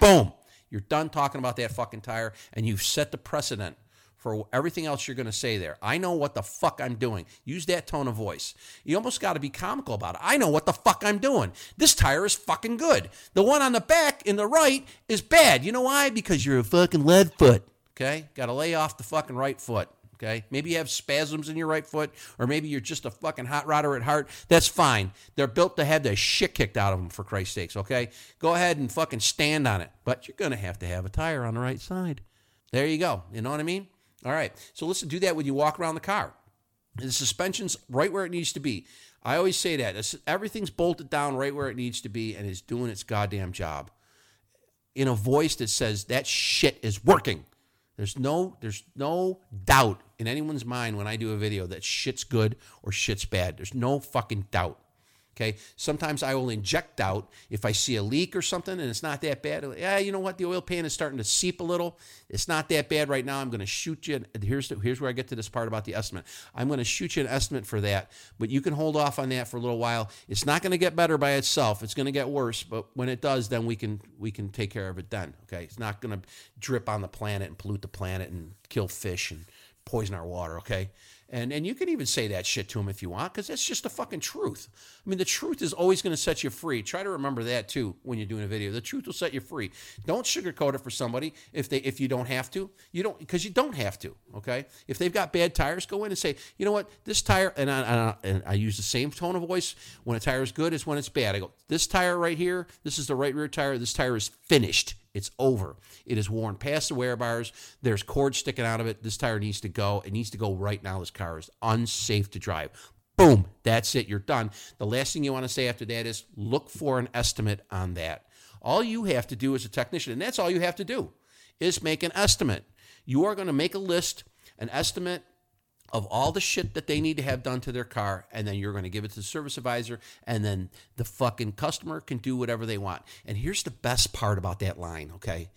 Boom. You're done talking about that fucking tire, and you've set the precedent for everything else you're going to say there. I know what the fuck I'm doing. Use that tone of voice. You almost got to be comical about it. I know what the fuck I'm doing. This tire is fucking good. The one on the back in the right is bad. You know why? Because you're a fucking lead foot. Okay? Got to lay off the fucking right foot. Okay. Maybe you have spasms in your right foot, or maybe you're just a fucking hot rodder at heart. That's fine. They're built to have the shit kicked out of them, for Christ's sakes. Okay. Go ahead and fucking stand on it. But you're going to have to have a tire on the right side. There you go. You know what I mean? All right. So listen, do that when you walk around the car. The suspension's right where it needs to be. I always say that. Everything's bolted down right where it needs to be and is doing its goddamn job. In a voice that says, that shit is working. There's no there's no doubt in anyone's mind when I do a video that shit's good or shit's bad. There's no fucking doubt. Okay. Sometimes I will inject doubt if I see a leak or something and it's not that bad. Yeah, you know what? The oil pan is starting to seep a little. It's not that bad right now. I'm going to shoot you. Here's the, here's where I get to this part about the estimate. I'm going to shoot you an estimate for that, but you can hold off on that for a little while. It's not going to get better by itself. It's going to get worse, but when it does, then we can we can take care of it then. Okay. It's not going to drip on the planet and pollute the planet and kill fish and poison our water, okay? And and you can even say that shit to them if you want, because that's just the fucking truth. I mean, the truth is always going to set you free. Try to remember that too when you're doing a video. The truth will set you free. Don't sugarcoat it for somebody if they if you don't have to. You don't because you don't have to. Okay. If they've got bad tires, go in and say, you know what, this tire, and I, and I, and I use the same tone of voice when a tire is good as when it's bad. I go, this tire right here, this is the right rear tire. This tire is finished. It's over. It is worn past the wear bars. There's cord sticking out of it. This tire needs to go. It needs to go right now. This car is unsafe to drive. Boom. That's it. You're done. The last thing you want to say after that is look for an estimate on that. All you have to do as a technician, and that's all you have to do, is make an estimate. You are going to make a list, an estimate of all the shit that they need to have done to their car, and then you're going to give it to the service advisor, and then the fucking customer can do whatever they want. And here's the best part about that line, okay?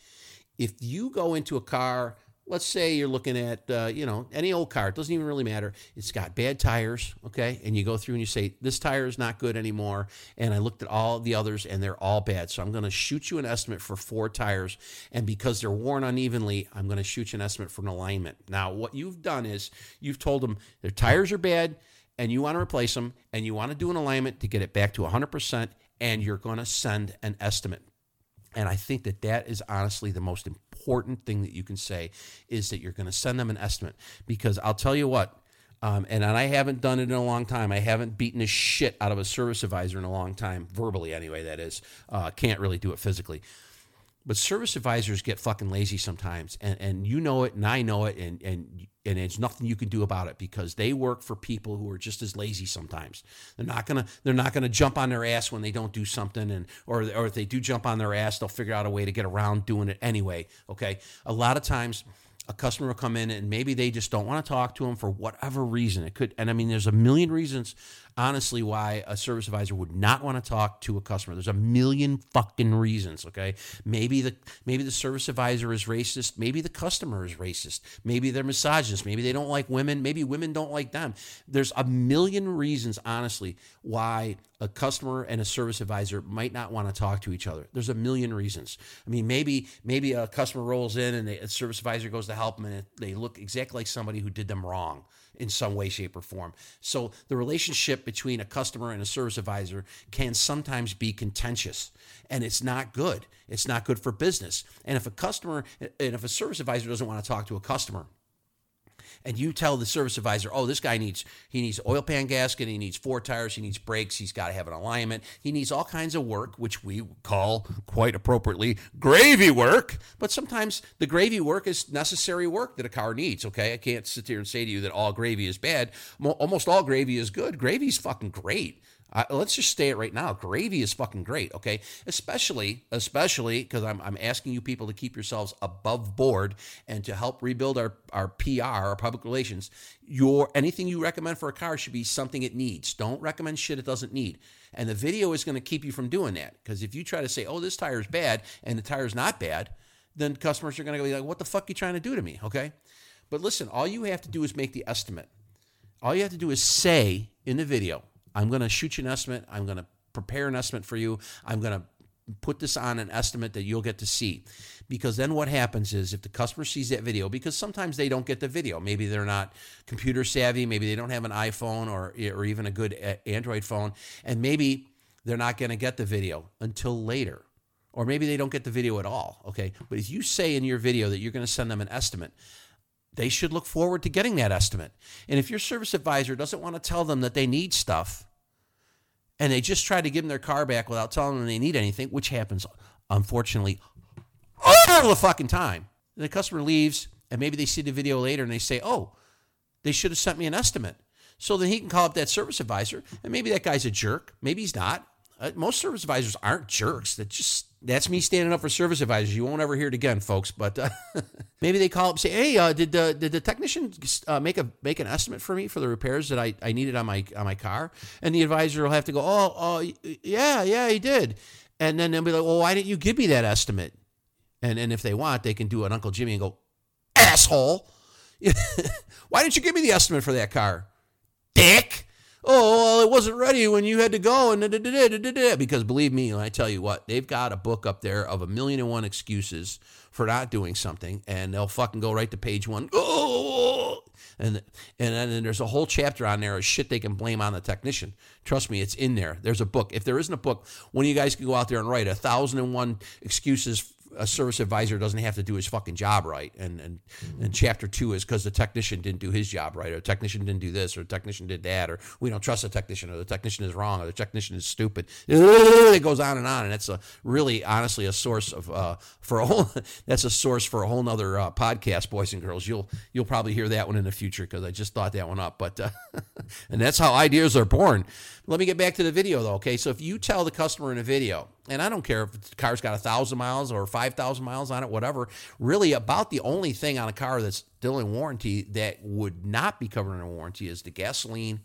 If you go into a car let's say you're looking at uh, you know any old car it doesn't even really matter. It's got bad tires okay? And you go through and you say this tire is not good anymore. And i looked at all the others and they're all bad. So i'm going to shoot you an estimate for four tires. And because they're worn unevenly i'm going to shoot you an estimate for an alignment. Now what you've done is you've told them their tires are bad and you want to replace them and you want to do an alignment to get it back to 100% and you're going to send an estimate. And I think that that is honestly the most important thing that you can say is that you're going to send them an estimate. Because I'll tell you what, um, and, and I haven't done it in a long time. I haven't beaten the shit out of a service advisor in a long time, verbally anyway, that is. Uh, can't really do it physically. But service advisors get fucking lazy sometimes, and, and you know it, and I know it, and, and and there's nothing you can do about it because they work for people who are just as lazy sometimes. They're not gonna they're not gonna jump on their ass when they don't do something, and or or if they do jump on their ass, they'll figure out a way to get around doing it anyway. Okay, a lot of times a customer will come in and maybe they just don't want to talk to them for whatever reason. It could, and I mean, there's a million reasons honestly why a service advisor would not want to talk to a customer. There's a million fucking reasons, okay? Maybe the maybe the service advisor is racist, maybe the customer is racist, maybe they're misogynist, maybe they don't like women, maybe women don't like them. There's a million reasons honestly why a customer and a service advisor might not want to talk to each other. There's a million reasons. I mean, maybe maybe a customer rolls in and a service advisor goes to help them and they look exactly like somebody who did them wrong in some way, shape, or form. So the relationship between a customer and a service advisor can sometimes be contentious and it's not good. It's not good for business. And if a customer and if a service advisor doesn't want to talk to a customer, and you tell the service advisor, oh, this guy needs he needs oil pan gasket, he needs four tires, he needs brakes, he's got to have an alignment, he needs all kinds of work, which we call quite appropriately gravy work. But sometimes the gravy work is necessary work that a car needs. Okay, I can't sit here and say to you that all gravy is bad. Almost all gravy is good. Gravy's fucking great. Let's just stay it right now. Gravy is fucking great, okay? Especially, especially because I'm, I'm asking you people to keep yourselves above board and to help rebuild our, our PR, our public relations. Your anything you recommend for a car should be something it needs. Don't recommend shit it doesn't need. And the video is going to keep you from doing that because if you try to say, "Oh, this tire is bad," and the tire is not bad, then customers are going to be like, "What the fuck are you trying to do to me?" Okay? But listen, all you have to do is make the estimate. All you have to do is say in the video, I'm going to shoot you an estimate. I'm going to prepare an estimate for you. I'm going to put this on an estimate that you'll get to see. Because then what happens is if the customer sees that video, because sometimes they don't get the video, maybe they're not computer savvy, maybe they don't have an iPhone or, or even a good eh, Android phone, and maybe they're not going to get the video until later. Or maybe they don't get the video at all. Okay. But if you say in your video that you're going to send them an estimate, they should look forward to getting that estimate. And if your service advisor doesn't want to tell them that they need stuff and they just try to give them their car back without telling them they need anything, which happens unfortunately all the fucking time. the customer leaves and maybe they see the video later and they say, "Oh, they should have sent me an estimate." So then he can call up that service advisor and maybe that guy's a jerk, maybe he's not. Uh, most service advisors aren't jerks. That just that's me standing up for service advisors. You won't ever hear it again, folks. But uh, maybe they call up and say, "Hey, uh, did the did the technician uh, make a make an estimate for me for the repairs that I, I needed on my on my car?" And the advisor will have to go, "Oh, oh, yeah, yeah, he did." And then they'll be like, "Well, why didn't you give me that estimate?" And and if they want, they can do an Uncle Jimmy and go, "Asshole, why didn't you give me the estimate for that car, dick?" Oh, well, it wasn't ready when you had to go, and da, da, da, because believe me, I tell you what, they've got a book up there of a million and one excuses for not doing something, and they'll fucking go right to page one. Oh, and and then there's a whole chapter on there of shit they can blame on the technician. Trust me, it's in there. There's a book. If there isn't a book, one of you guys can go out there and write a thousand and one excuses a service advisor doesn't have to do his fucking job right. And and, and chapter two is because the technician didn't do his job right, or the technician didn't do this, or the technician did that, or we don't trust the technician, or the technician is wrong, or the technician is stupid. It goes on and on, and that's a really honestly a source of uh, for a whole that's a source for a whole nother uh, podcast, boys and girls. You'll you'll probably hear that one in the future because I just thought that one up. But uh, and that's how ideas are born. Let me get back to the video though. Okay, so if you tell the customer in a video, and I don't care if the car's got a thousand miles or five thousand miles on it, whatever. Really, about the only thing on a car that's still in warranty that would not be covered under warranty is the gasoline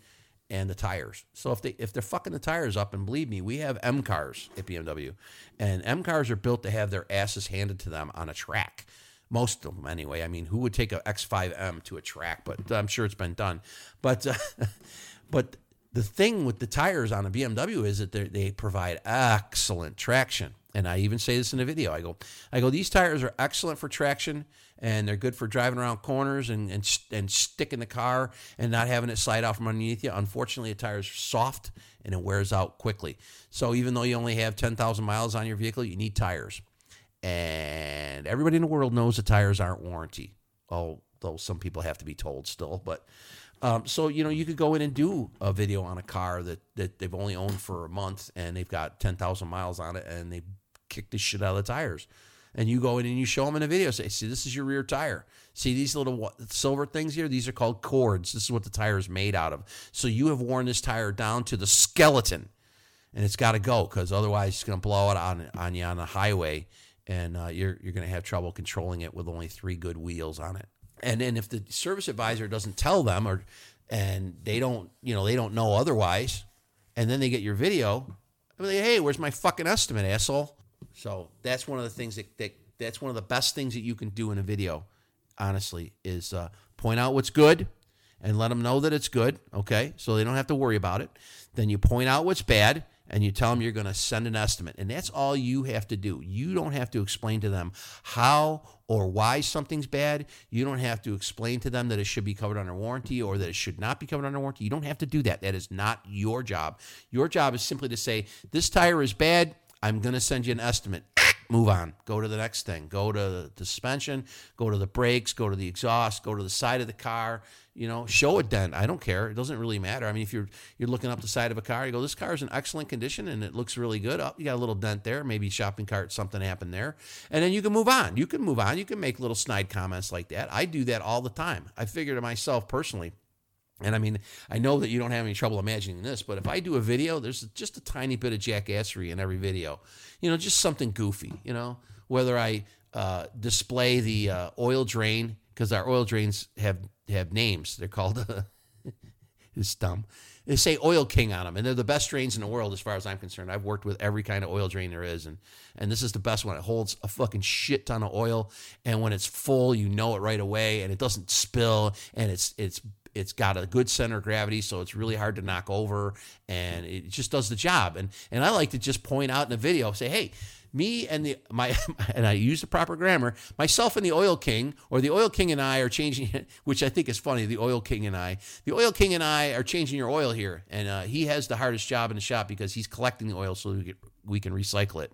and the tires. So if they if they're fucking the tires up, and believe me, we have M cars at BMW, and M cars are built to have their asses handed to them on a track. Most of them, anyway. I mean, who would take a X5M to a track? But I'm sure it's been done. But uh, but the thing with the tires on a BMW is that they provide excellent traction. And I even say this in the video. I go, I go, these tires are excellent for traction and they're good for driving around corners and, and, and sticking the car and not having it slide out from underneath you. Unfortunately, the tire's is soft and it wears out quickly. So even though you only have 10,000 miles on your vehicle, you need tires. And everybody in the world knows the tires aren't warranty, although some people have to be told still. But um, so you know you could go in and do a video on a car that that they've only owned for a month and they've got ten thousand miles on it and they kick the shit out of the tires. And you go in and you show them in a video. Say, see, this is your rear tire. See these little silver things here? These are called cords. This is what the tire is made out of. So you have worn this tire down to the skeleton, and it's got to go because otherwise it's going to blow it on on you on the highway, and uh, you're you're going to have trouble controlling it with only three good wheels on it. And then if the service advisor doesn't tell them or and they don't, you know, they don't know otherwise, and then they get your video, I'm like, hey, where's my fucking estimate, asshole? So that's one of the things that, that that's one of the best things that you can do in a video, honestly, is uh, point out what's good and let them know that it's good, okay? So they don't have to worry about it. Then you point out what's bad and you tell them you're going to send an estimate. And that's all you have to do. You don't have to explain to them how or why something's bad. You don't have to explain to them that it should be covered under warranty or that it should not be covered under warranty. You don't have to do that. That is not your job. Your job is simply to say, this tire is bad. I'm going to send you an estimate move on. Go to the next thing. Go to the suspension, go to the brakes, go to the exhaust, go to the side of the car. You know, show a dent. I don't care. It doesn't really matter. I mean, if you're you're looking up the side of a car, you go, this car is in excellent condition and it looks really good. Up, oh, you got a little dent there, maybe shopping cart, something happened there, and then you can move on. You can move on. You can make little snide comments like that. I do that all the time. I figure to myself personally and I mean, I know that you don't have any trouble imagining this, but if I do a video, there's just a tiny bit of jackassery in every video. You know, just something goofy, you know, whether I uh, display the uh, oil drain, because our oil drains have, have names. They're called, it's dumb. They say Oil King on them, and they're the best drains in the world as far as I'm concerned. I've worked with every kind of oil drain there is, and, and this is the best one. It holds a fucking shit ton of oil, and when it's full, you know it right away, and it doesn't spill, and it's it's it's got a good center of gravity, so it's really hard to knock over, and it just does the job. And and I like to just point out in the video, say, hey, me and the my and I use the proper grammar. Myself and the Oil King, or the Oil King and I are changing it, which I think is funny. The Oil King and I, the Oil King and I are changing your oil here, and uh, he has the hardest job in the shop because he's collecting the oil so we can, we can recycle it.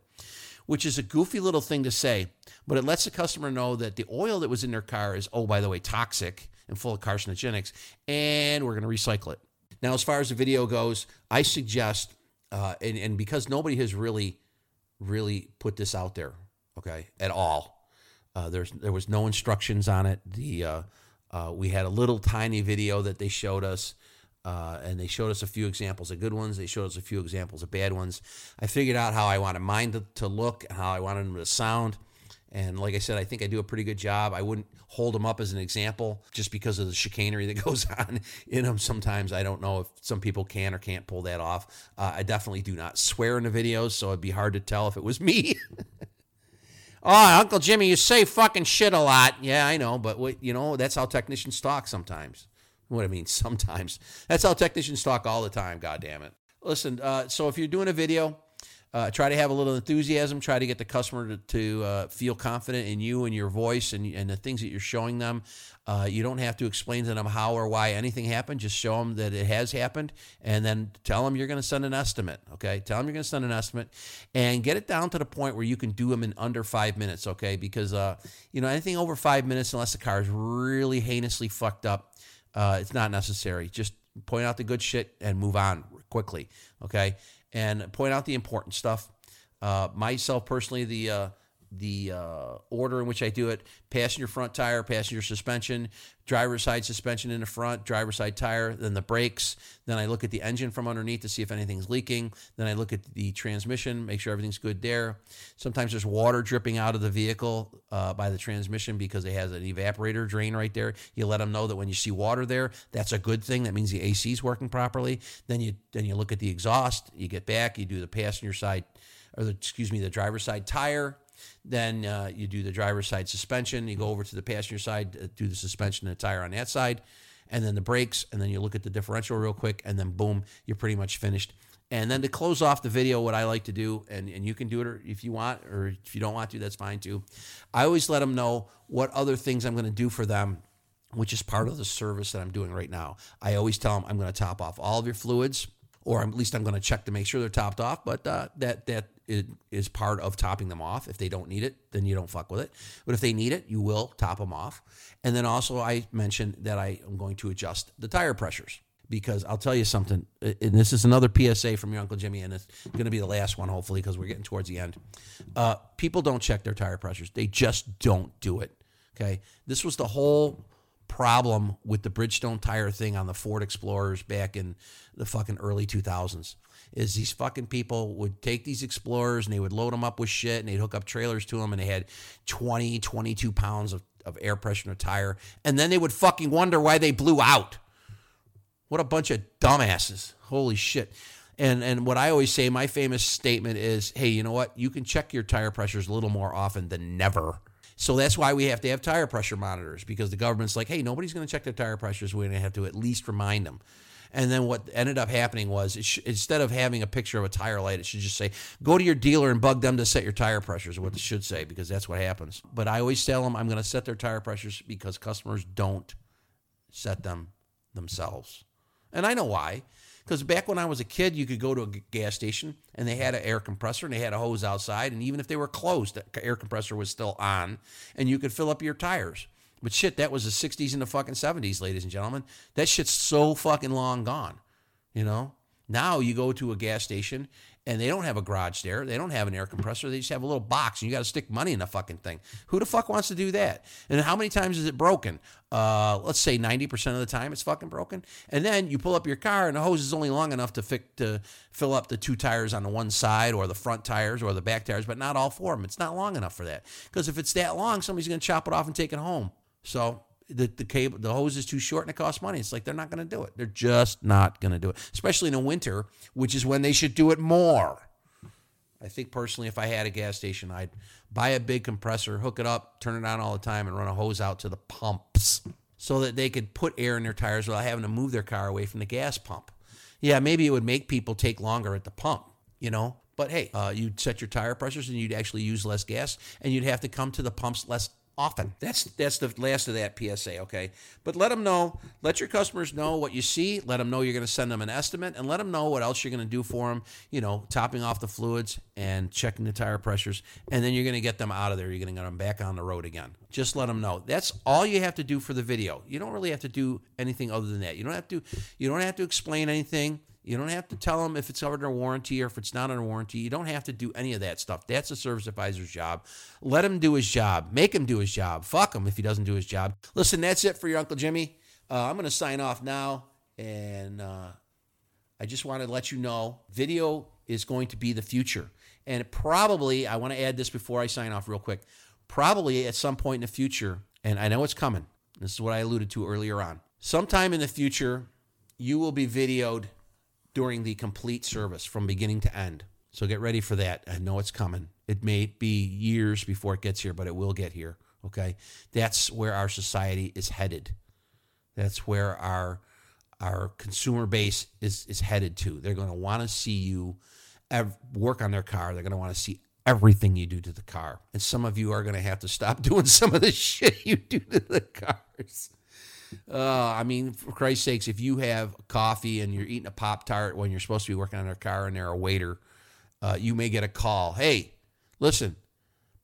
Which is a goofy little thing to say, but it lets the customer know that the oil that was in their car is, oh, by the way, toxic and full of carcinogenics, and we're going to recycle it. Now, as far as the video goes, I suggest, uh, and, and because nobody has really, really put this out there, okay, at all. Uh, there's there was no instructions on it. The uh, uh, we had a little tiny video that they showed us, uh, and they showed us a few examples of good ones. They showed us a few examples of bad ones. I figured out how I wanted mine to, to look, how I wanted them to sound. And like I said, I think I do a pretty good job. I wouldn't hold them up as an example just because of the chicanery that goes on in them. Sometimes I don't know if some people can or can't pull that off. Uh, I definitely do not swear in the videos, so it'd be hard to tell if it was me. oh, Uncle Jimmy, you say fucking shit a lot. Yeah, I know, but what, you know, that's how technicians talk sometimes. What I mean, sometimes. That's how technicians talk all the time, God damn it. Listen, uh, so if you're doing a video, Uh, try to have a little enthusiasm. Try to get the customer to, to uh, feel confident in you and your voice and, and the things that you're showing them. Uh, you don't have to explain to them how or why anything happened. Just show them that it has happened, and then tell them you're going to send an estimate. Okay, tell them you're going to send an estimate, and get it down to the point where you can do them in under five minutes. Okay, because uh, you know anything over five minutes, unless the car is really heinously fucked up, uh, it's not necessary. Just point out the good shit and move on quickly. Okay, and point out the important stuff. Uh, myself personally, the uh, the uh, order in which I do it: passenger front tire, passenger suspension, driver side suspension in the front, driver side tire, then the brakes. Then I look at the engine from underneath to see if anything's leaking. Then I look at the transmission, make sure everything's good there. Sometimes there's water dripping out of the vehicle uh, by the transmission because it has an evaporator drain right there. You let them know that when you see water there, that's a good thing. That means the AC is working properly. Then you then you look at the exhaust. You get back. You do the passenger side, or the, excuse me, the driver side tire then uh, you do the driver's side suspension. You go over to the passenger side, uh, do the suspension and the tire on that side, and then the brakes. And then you look at the differential real quick, and then boom, you're pretty much finished. And then to close off the video, what I like to do, and, and you can do it if you want, or if you don't want to, that's fine too. I always let them know what other things I'm going to do for them, which is part of the service that I'm doing right now. I always tell them I'm going to top off all of your fluids, or at least I'm going to check to make sure they're topped off. But uh, that that is part of topping them off. If they don't need it, then you don't fuck with it. But if they need it, you will top them off. And then also, I mentioned that I am going to adjust the tire pressures because I'll tell you something. And this is another PSA from your Uncle Jimmy, and it's going to be the last one, hopefully, because we're getting towards the end. Uh, people don't check their tire pressures, they just don't do it. Okay. This was the whole problem with the Bridgestone tire thing on the Ford Explorers back in the fucking early 2000s is these fucking people would take these explorers and they would load them up with shit and they'd hook up trailers to them and they had 20 22 pounds of, of air pressure in a tire. And then they would fucking wonder why they blew out. What a bunch of dumbasses. Holy shit. And and what i always say my famous statement is hey you know what? You can check your tire pressures a little more often than never so that's why we have to have tire pressure monitors because the government's like, hey, nobody's going to check their tire pressures. We're going to have to at least remind them. And then what ended up happening was sh- instead of having a picture of a tire light, it should just say, go to your dealer and bug them to set your tire pressures, what it should say, because that's what happens. But I always tell them I'm going to set their tire pressures because customers don't set them themselves. And I know why. Because back when I was a kid, you could go to a gas station and they had an air compressor and they had a hose outside. And even if they were closed, the air compressor was still on and you could fill up your tires. But shit, that was the 60s and the fucking 70s, ladies and gentlemen. That shit's so fucking long gone. You know? Now you go to a gas station and they don't have a garage there. They don't have an air compressor. They just have a little box and you got to stick money in the fucking thing. Who the fuck wants to do that? And how many times is it broken? Uh, let's say 90% of the time it's fucking broken. And then you pull up your car and the hose is only long enough to, to fill up the two tires on the one side or the front tires or the back tires, but not all four of them. It's not long enough for that. Because if it's that long, somebody's going to chop it off and take it home. So the, the cable the hose is too short and it costs money. It's like they're not going to do it. They're just not going to do it, especially in the winter, which is when they should do it more. I think personally, if I had a gas station, I'd buy a big compressor, hook it up, turn it on all the time, and run a hose out to the pumps so that they could put air in their tires without having to move their car away from the gas pump. Yeah, maybe it would make people take longer at the pump, you know. But hey, uh, you'd set your tire pressures and you'd actually use less gas, and you'd have to come to the pumps less often. That's that's the last of that PSA, okay? But let them know, let your customers know what you see, let them know you're going to send them an estimate and let them know what else you're going to do for them, you know, topping off the fluids and checking the tire pressures and then you're going to get them out of there. You're going to get them back on the road again. Just let them know. That's all you have to do for the video. You don't really have to do anything other than that. You don't have to you don't have to explain anything. You don't have to tell them if it's covered under warranty or if it's not under warranty. You don't have to do any of that stuff. That's a service advisor's job. Let him do his job. Make him do his job. Fuck him if he doesn't do his job. Listen, that's it for your Uncle Jimmy. Uh, I'm going to sign off now. And uh, I just want to let you know video is going to be the future. And probably, I want to add this before I sign off real quick. Probably at some point in the future, and I know it's coming. This is what I alluded to earlier on. Sometime in the future, you will be videoed during the complete service from beginning to end. So get ready for that. I know it's coming. It may be years before it gets here, but it will get here. Okay. That's where our society is headed. That's where our our consumer base is is headed to. They're going to want to see you ev- work on their car. They're going to want to see everything you do to the car. And some of you are going to have to stop doing some of the shit you do to the cars. Uh, I mean, for Christ's sakes, if you have coffee and you're eating a Pop Tart when you're supposed to be working on their car and they're a waiter, uh, you may get a call. Hey, listen,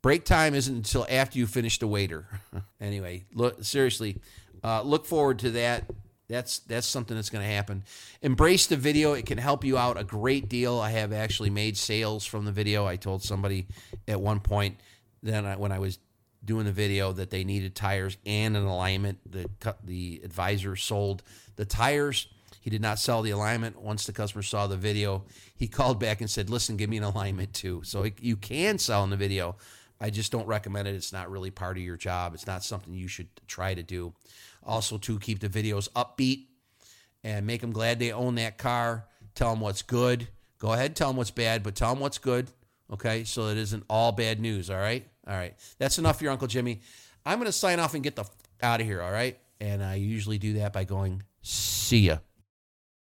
break time isn't until after you finish the waiter. anyway, look seriously, uh, look forward to that. That's that's something that's going to happen. Embrace the video; it can help you out a great deal. I have actually made sales from the video. I told somebody at one point then I, when I was doing the video that they needed tires and an alignment. The the advisor sold the tires. He did not sell the alignment. Once the customer saw the video, he called back and said, "Listen, give me an alignment too." So you can sell in the video. I just don't recommend it. It's not really part of your job. It's not something you should try to do. Also, to keep the videos upbeat and make them glad they own that car. Tell them what's good. Go ahead, tell them what's bad, but tell them what's good. Okay, so it isn't all bad news. All right. All right. That's enough for your Uncle Jimmy. I'm going to sign off and get the f- out of here. All right. And I usually do that by going, see ya.